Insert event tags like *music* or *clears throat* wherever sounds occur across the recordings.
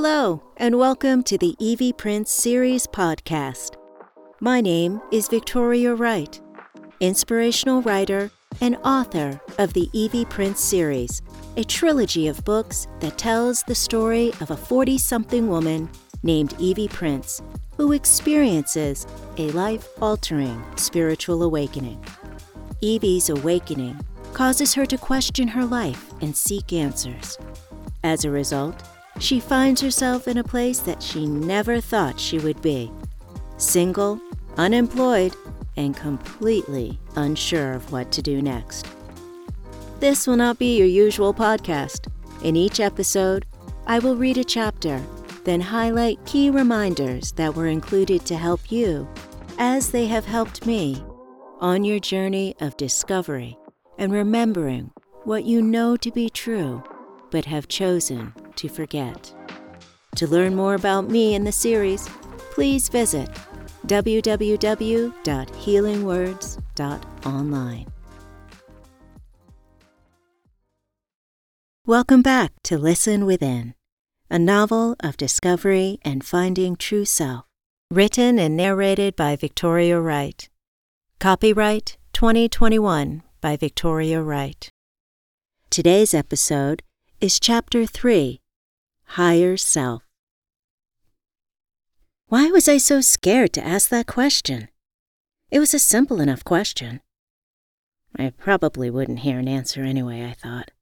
Hello, and welcome to the Evie Prince Series podcast. My name is Victoria Wright, inspirational writer and author of the Evie Prince series, a trilogy of books that tells the story of a 40 something woman named Evie Prince who experiences a life altering spiritual awakening. Evie's awakening causes her to question her life and seek answers. As a result, she finds herself in a place that she never thought she would be single, unemployed, and completely unsure of what to do next. This will not be your usual podcast. In each episode, I will read a chapter, then highlight key reminders that were included to help you, as they have helped me, on your journey of discovery and remembering what you know to be true but have chosen to forget. To learn more about me in the series, please visit www.healingwords.online. Welcome back to Listen Within, a novel of discovery and finding true self, written and narrated by Victoria Wright. Copyright 2021 by Victoria Wright. Today's episode is Chapter 3 Higher Self. Why was I so scared to ask that question? It was a simple enough question. I probably wouldn't hear an answer anyway, I thought.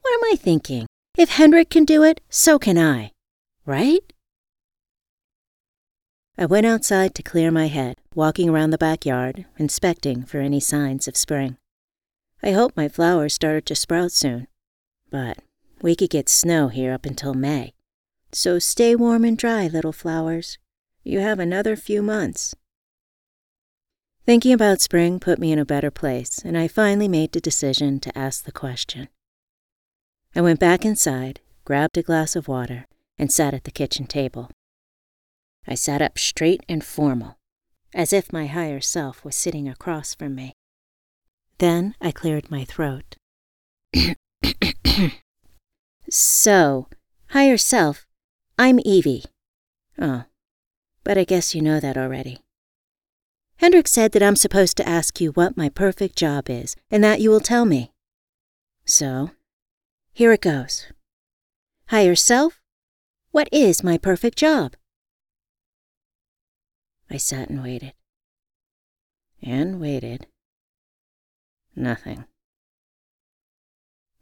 What am I thinking? If Hendrik can do it, so can I. Right? I went outside to clear my head, walking around the backyard, inspecting for any signs of spring. I hoped my flowers started to sprout soon, but we could get snow here up until May. So stay warm and dry, little flowers. You have another few months. Thinking about spring put me in a better place, and I finally made the decision to ask the question. I went back inside, grabbed a glass of water, and sat at the kitchen table. I sat up straight and formal, as if my higher self was sitting across from me. Then I cleared my throat. *clears throat* so, higher self, I'm Evie. Oh, but I guess you know that already. Hendrik said that I'm supposed to ask you what my perfect job is, and that you will tell me. So, here it goes. Higher self, what is my perfect job? I sat and waited. And waited. Nothing.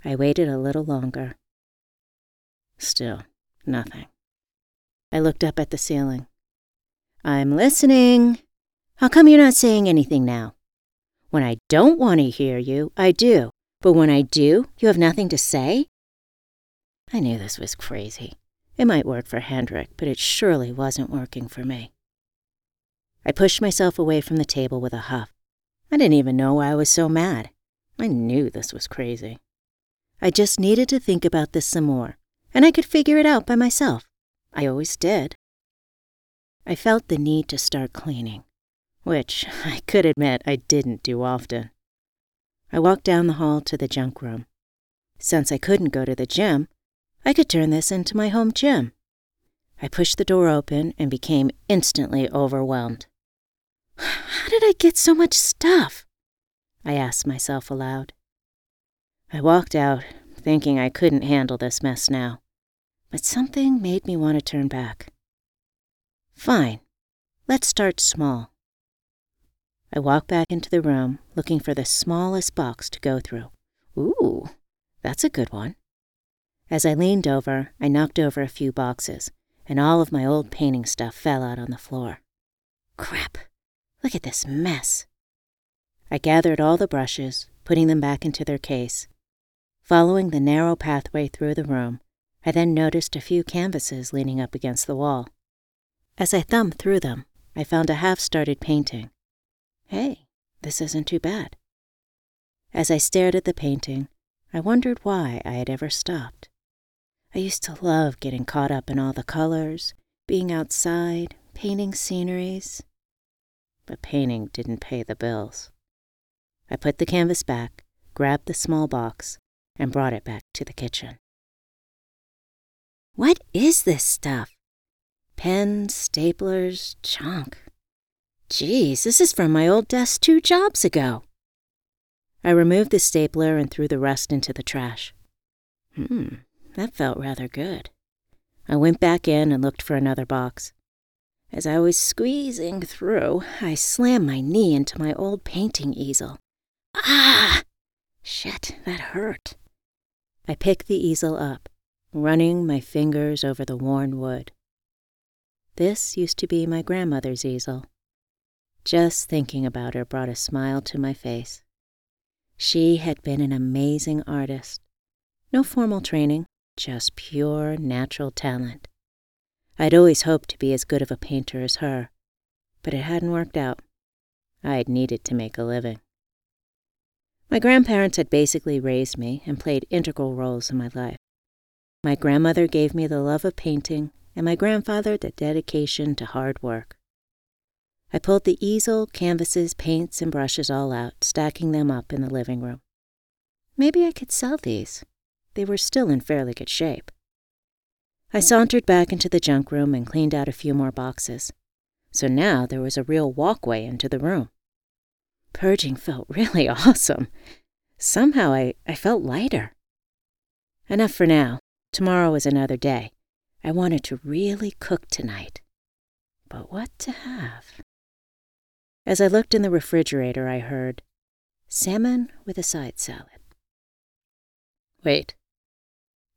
I waited a little longer. Still, nothing. I looked up at the ceiling. I'm listening. How come you're not saying anything now? When I don't want to hear you, I do. But when I do, you have nothing to say? I knew this was crazy. It might work for Hendrik, but it surely wasn't working for me. I pushed myself away from the table with a huff. I didn't even know why I was so mad. I knew this was crazy. I just needed to think about this some more, and I could figure it out by myself. I always did. I felt the need to start cleaning, which *laughs* I could admit I didn't do often. I walked down the hall to the junk room. Since I couldn't go to the gym, I could turn this into my home gym. I pushed the door open and became instantly overwhelmed. *sighs* How did I get so much stuff? I asked myself aloud. I walked out, thinking I couldn't handle this mess now but something made me want to turn back. Fine, let's start small. I walked back into the room, looking for the smallest box to go through. Ooh, that's a good one. As I leaned over, I knocked over a few boxes, and all of my old painting stuff fell out on the floor. Crap! Look at this mess. I gathered all the brushes, putting them back into their case. Following the narrow pathway through the room, I then noticed a few canvases leaning up against the wall. As I thumbed through them, I found a half started painting. Hey, this isn't too bad. As I stared at the painting, I wondered why I had ever stopped. I used to love getting caught up in all the colors, being outside, painting sceneries. But painting didn't pay the bills. I put the canvas back, grabbed the small box, and brought it back to the kitchen. What is this stuff? Pens, staplers, junk. Geez, this is from my old desk two jobs ago. I removed the stapler and threw the rest into the trash. Hmm, that felt rather good. I went back in and looked for another box. As I was squeezing through, I slammed my knee into my old painting easel. Ah! Shit, that hurt. I picked the easel up, running my fingers over the worn wood. This used to be my grandmother's easel. Just thinking about her brought a smile to my face. She had been an amazing artist. No formal training, just pure natural talent. I'd always hoped to be as good of a painter as her, but it hadn't worked out. I'd needed to make a living. My grandparents had basically raised me and played integral roles in my life. My grandmother gave me the love of painting, and my grandfather the dedication to hard work. I pulled the easel, canvases, paints, and brushes all out, stacking them up in the living room. Maybe I could sell these. They were still in fairly good shape. I hmm. sauntered back into the junk room and cleaned out a few more boxes. So now there was a real walkway into the room. Purging felt *laughs* really awesome. Somehow I, I felt lighter. Enough for now. Tomorrow is another day. I wanted to really cook tonight. But what to have? As I looked in the refrigerator, I heard salmon with a side salad. Wait,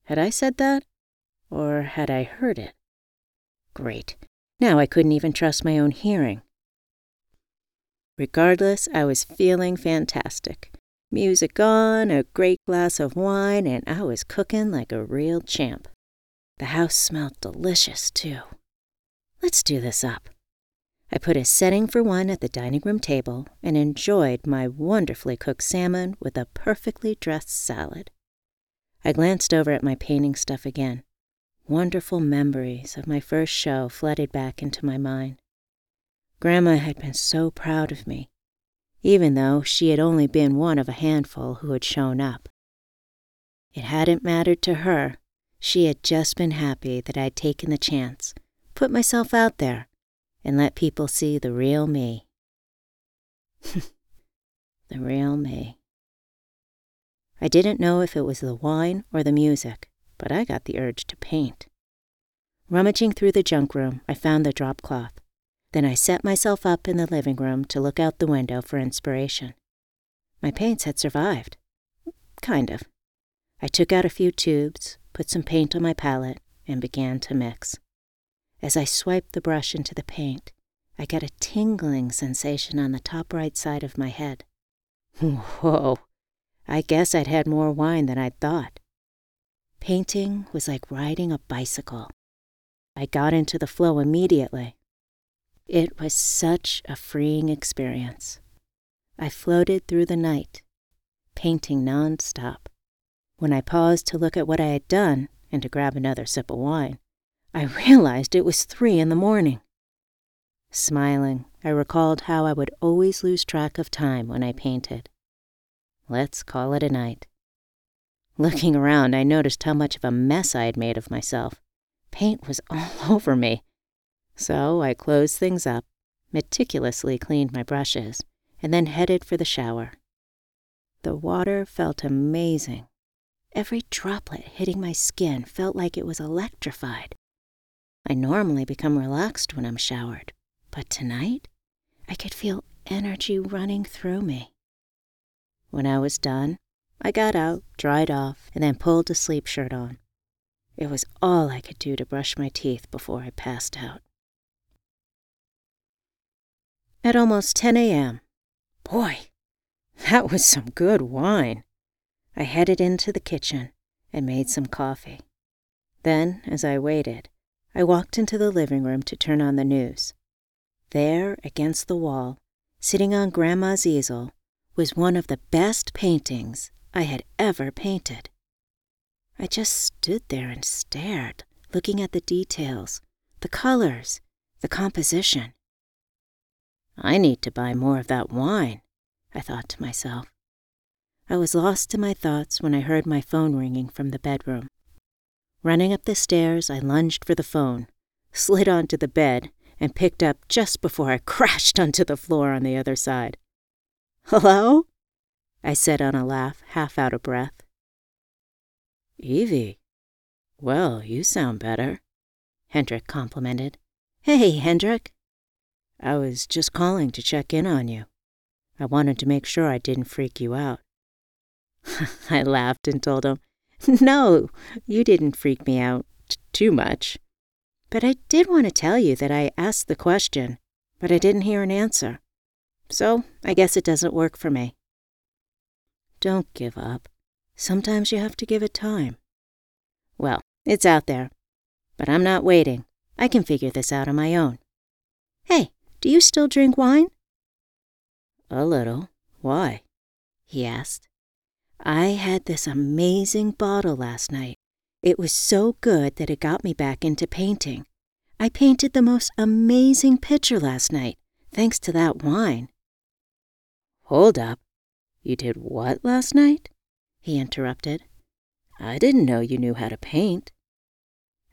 had I said that? Or had I heard it? Great. Now I couldn't even trust my own hearing. Regardless, I was feeling fantastic. Music on, a great glass of wine, and I was cooking like a real champ. The house smelled delicious, too. Let's do this up. I put a setting for one at the dining room table and enjoyed my wonderfully cooked salmon with a perfectly dressed salad. I glanced over at my painting stuff again. Wonderful memories of my first show flooded back into my mind. Grandma had been so proud of me even though she had only been one of a handful who had shown up. It hadn't mattered to her. She had just been happy that I'd taken the chance, put myself out there, and let people see the real me. *laughs* the real me. I didn't know if it was the wine or the music, but I got the urge to paint. Rummaging through the junk room, I found the drop cloth. Then I set myself up in the living room to look out the window for inspiration. My paints had survived. Kind of. I took out a few tubes, put some paint on my palette, and began to mix. As I swiped the brush into the paint, I got a tingling sensation on the top right side of my head. Whoa! I guess I'd had more wine than I'd thought. Painting was like riding a bicycle. I got into the flow immediately. It was such a freeing experience. I floated through the night, painting nonstop. When I paused to look at what I had done and to grab another sip of wine, I *laughs* realized it was three in the morning. Smiling, I recalled how I would always lose track of time when I painted. Let's call it a night. Looking around, I noticed how much of a mess I had made of myself. Paint was *laughs* all over me, so I closed things up, meticulously cleaned my brushes, and then headed for the shower. The water felt amazing. Every droplet hitting my skin felt like it was electrified. I normally become relaxed when I'm showered, but tonight I could feel energy running through me. When I was done, I got out, dried off, and then pulled a sleep shirt on. It was all I could do to brush my teeth before I passed out. At almost 10 a.m. Boy, that was some good wine. I headed into the kitchen and made some coffee. Then, as I waited, I walked into the living room to turn on the news. There, against the wall, sitting on Grandma's easel, was one of the best paintings I had ever painted. I just stood there and stared, looking at the details, the colors, the composition. I need to buy more of that wine, I thought to myself. I was lost in my thoughts when I heard my phone ringing from the bedroom. Running up the stairs, I lunged for the phone, slid onto the bed, and picked up just before I crashed onto the floor on the other side. Hello? I said on a laugh, half out of breath. Evie. Well, you sound better, Hendrik complimented. Hey, Hendrik. I was just calling to check in on you. I wanted to make sure I didn't freak you out. *laughs* I laughed and told him, No, you didn't freak me out t- too much. But I did want to tell you that I asked the question, but I didn't hear an answer. So I guess it doesn't work for me. Don't give up. Sometimes you have to give it time. Well, it's out there. But I'm not waiting. I can figure this out on my own. Hey, do you still drink wine? A little. Why? he asked. I had this amazing bottle last night. It was so good that it got me back into painting. I painted the most amazing picture last night, thanks to that wine. Hold up. You did what last night? He interrupted. I didn't know you knew how to paint.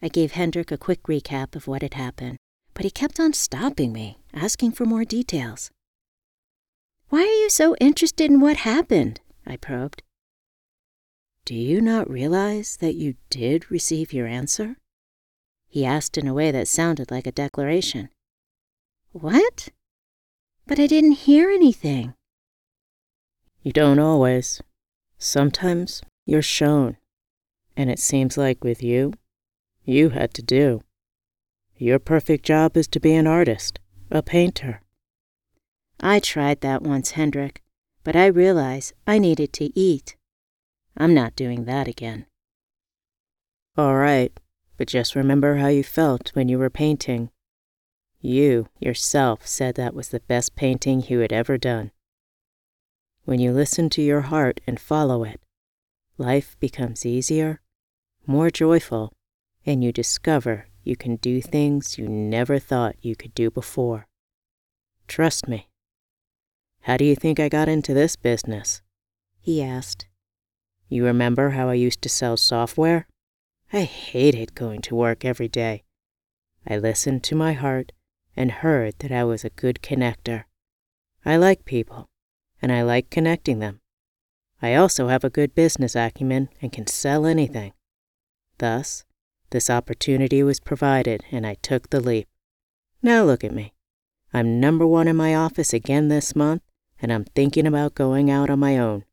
I gave Hendrik a quick recap of what had happened, but he kept on stopping me, asking for more details. Why are you so interested in what happened? I probed. Do you not realize that you did receive your answer? He asked in a way that sounded like a declaration. What? But I didn't hear anything. You don't always. Sometimes you're shown. And it seems like with you, you had to do. Your perfect job is to be an artist, a painter. I tried that once, Hendrik, but I realized I needed to eat. I'm not doing that again. All right, but just remember how you felt when you were painting. You, yourself, said that was the best painting you had ever done. When you listen to your heart and follow it, life becomes easier, more joyful, and you discover you can do things you never thought you could do before. Trust me. How do you think I got into this business? He asked. You remember how I used to sell software? I hated going to work every day. I listened to my heart and heard that I was a good connector. I like people, and I like connecting them. I also have a good business acumen and can sell anything. Thus, this opportunity was provided, and I took the leap. Now look at me. I'm number one in my office again this month, and I'm thinking about going out on my own.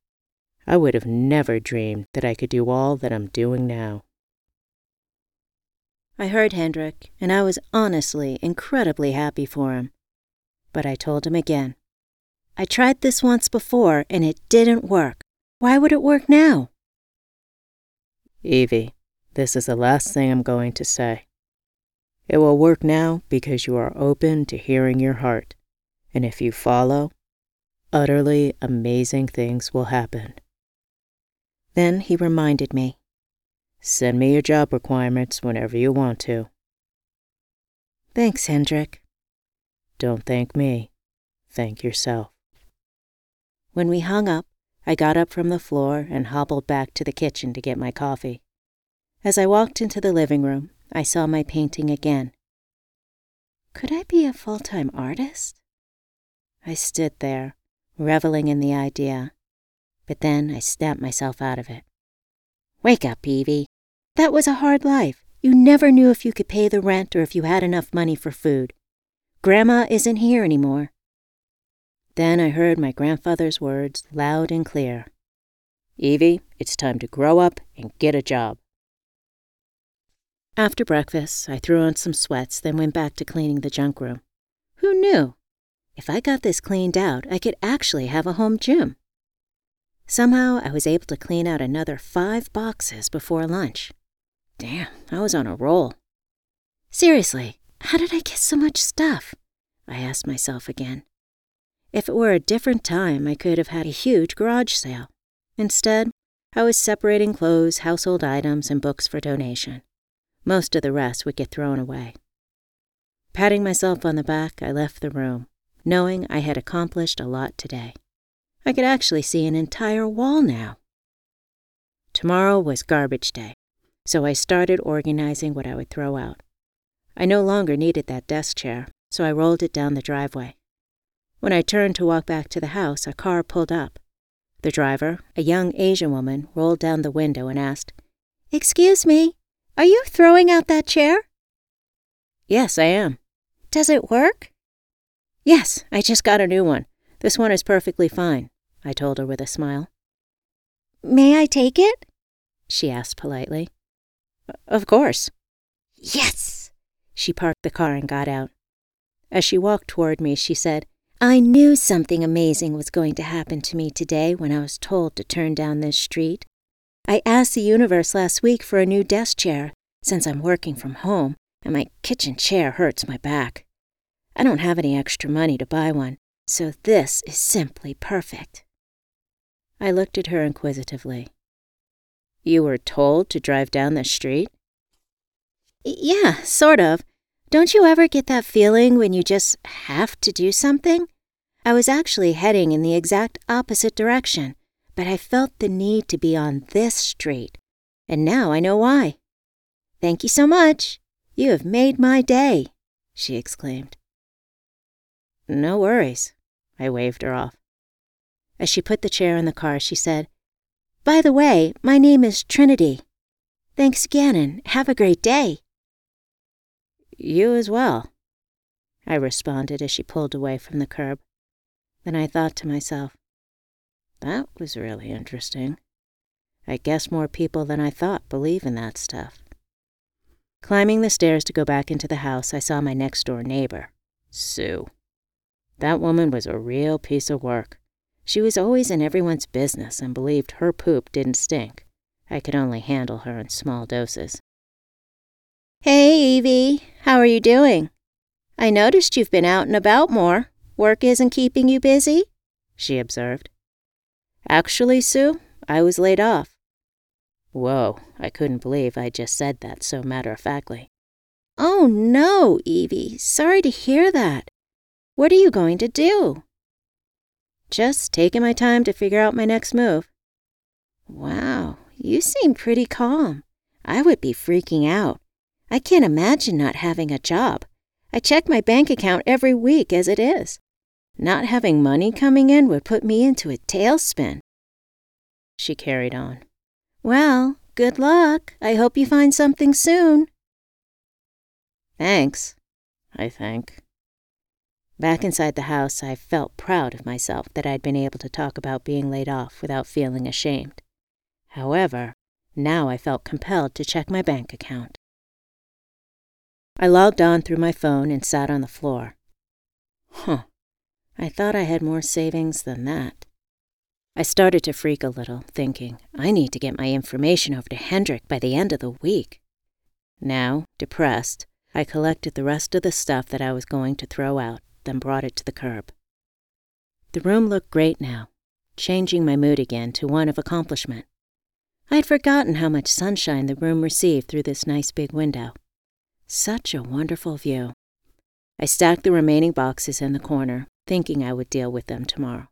I would have never dreamed that I could do all that I'm doing now. I heard Hendrik, and I was honestly incredibly happy for him. But I told him again. I tried this once before, and it didn't work. Why would it work now? Evie, this is the last thing I'm going to say. It will work now because you are open to hearing your heart, and if you follow, utterly amazing things will happen. Then he reminded me Send me your job requirements whenever you want to. Thanks, Hendrik. Don't thank me. Thank yourself. When we hung up, I got up from the floor and hobbled back to the kitchen to get my coffee. As I walked into the living room, I saw my painting again. Could I be a full time artist? I stood there, reveling in the idea, but then I snapped myself out of it. Wake up, Evie. That was a hard life. You never knew if you could pay the rent or if you had enough money for food. Grandma isn't here anymore. Then I heard my grandfather's words loud and clear Evie, it's time to grow up and get a job. After breakfast, I threw on some sweats, then went back to cleaning the junk room. Who knew? If I got this cleaned out, I could actually have a home gym. Somehow, I was able to clean out another five boxes before lunch. Damn, I was on a roll. Seriously, how did I get so much stuff? I asked myself again. If it were a different time, I could have had a huge garage sale. Instead, I was separating clothes, household items, and books for donation. Most of the rest would get thrown away. Patting myself on the back, I left the room, knowing I had accomplished a lot today. I could actually see an entire wall now. Tomorrow was garbage day, so I started organizing what I would throw out. I no longer needed that desk chair, so I rolled it down the driveway. When I turned to walk back to the house, a car pulled up. The driver, a young Asian woman, rolled down the window and asked, Excuse me, are you throwing out that chair? Yes, I am. Does it work? Yes, I just got a new one. This one is perfectly fine, I told her with a smile. May I take it? She asked politely. Of course. Yes! She parked the car and got out. As she walked toward me, she said, I knew something amazing was going to happen to me today when I was told to turn down this street. I asked the universe last week for a new desk chair since I'm working from home and my kitchen chair hurts my back. I don't have any extra money to buy one, so this is simply perfect. I looked at her inquisitively. You were told to drive down the street? Yeah, sort of. Don't you ever get that feeling when you just have to do something? I was actually heading in the exact opposite direction but I felt the need to be on this street, and now I know why. Thank you so much. You have made my day, she exclaimed. No worries, I waved her off. As she put the chair in the car, she said, By the way, my name is Trinity. Thanks again and have a great day. You as well, I responded as she pulled away from the curb. Then I thought to myself, that was really interesting. I guess more people than I thought believe in that stuff. Climbing the stairs to go back into the house, I saw my next door neighbor, Sue. That woman was a real piece of work. She was always in everyone's business and believed her poop didn't stink. I could only handle her in small doses. Hey, Evie, how are you doing? I noticed you've been out and about more. Work isn't keeping you busy? She observed. Actually, Sue, I was laid off. Whoa, I couldn't believe I just said that so matter of factly. Oh no, Evie, sorry to hear that. What are you going to do? Just taking my time to figure out my next move. Wow, you seem pretty calm. I would be freaking out. I can't imagine not having a job. I check my bank account every week as it is. Not having money coming in would put me into a tailspin. She carried on. Well, good luck. I hope you find something soon. Thanks, I think. Back inside the house, I felt proud of myself that I'd been able to talk about being laid off without feeling ashamed. However, now I felt compelled to check my bank account. I logged on through my phone and sat on the floor. Huh. I thought I had more savings than that. I started to freak a little, thinking, I need to get my information over to Hendrik by the end of the week. Now, depressed, I collected the rest of the stuff that I was going to throw out, then brought it to the curb. The room looked great now, changing my mood again to one of accomplishment. I had forgotten how much sunshine the room received through this nice big window. Such a wonderful view. I stacked the remaining boxes in the corner, thinking I would deal with them tomorrow.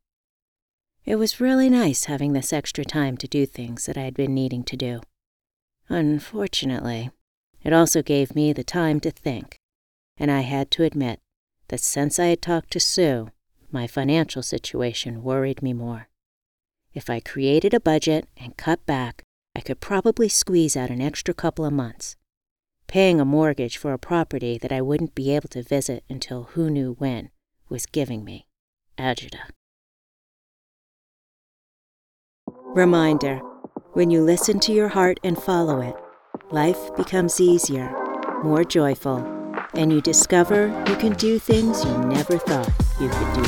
It was really nice having this extra time to do things that I had been needing to do. Unfortunately, it also gave me the time to think, and I had to admit that since I had talked to Sue, my financial situation worried me more. If I created a budget and cut back, I could probably squeeze out an extra couple of months. Paying a mortgage for a property that I wouldn't be able to visit until who knew when was giving me. Agita. Reminder. When you listen to your heart and follow it, life becomes easier, more joyful, and you discover you can do things you never thought you could do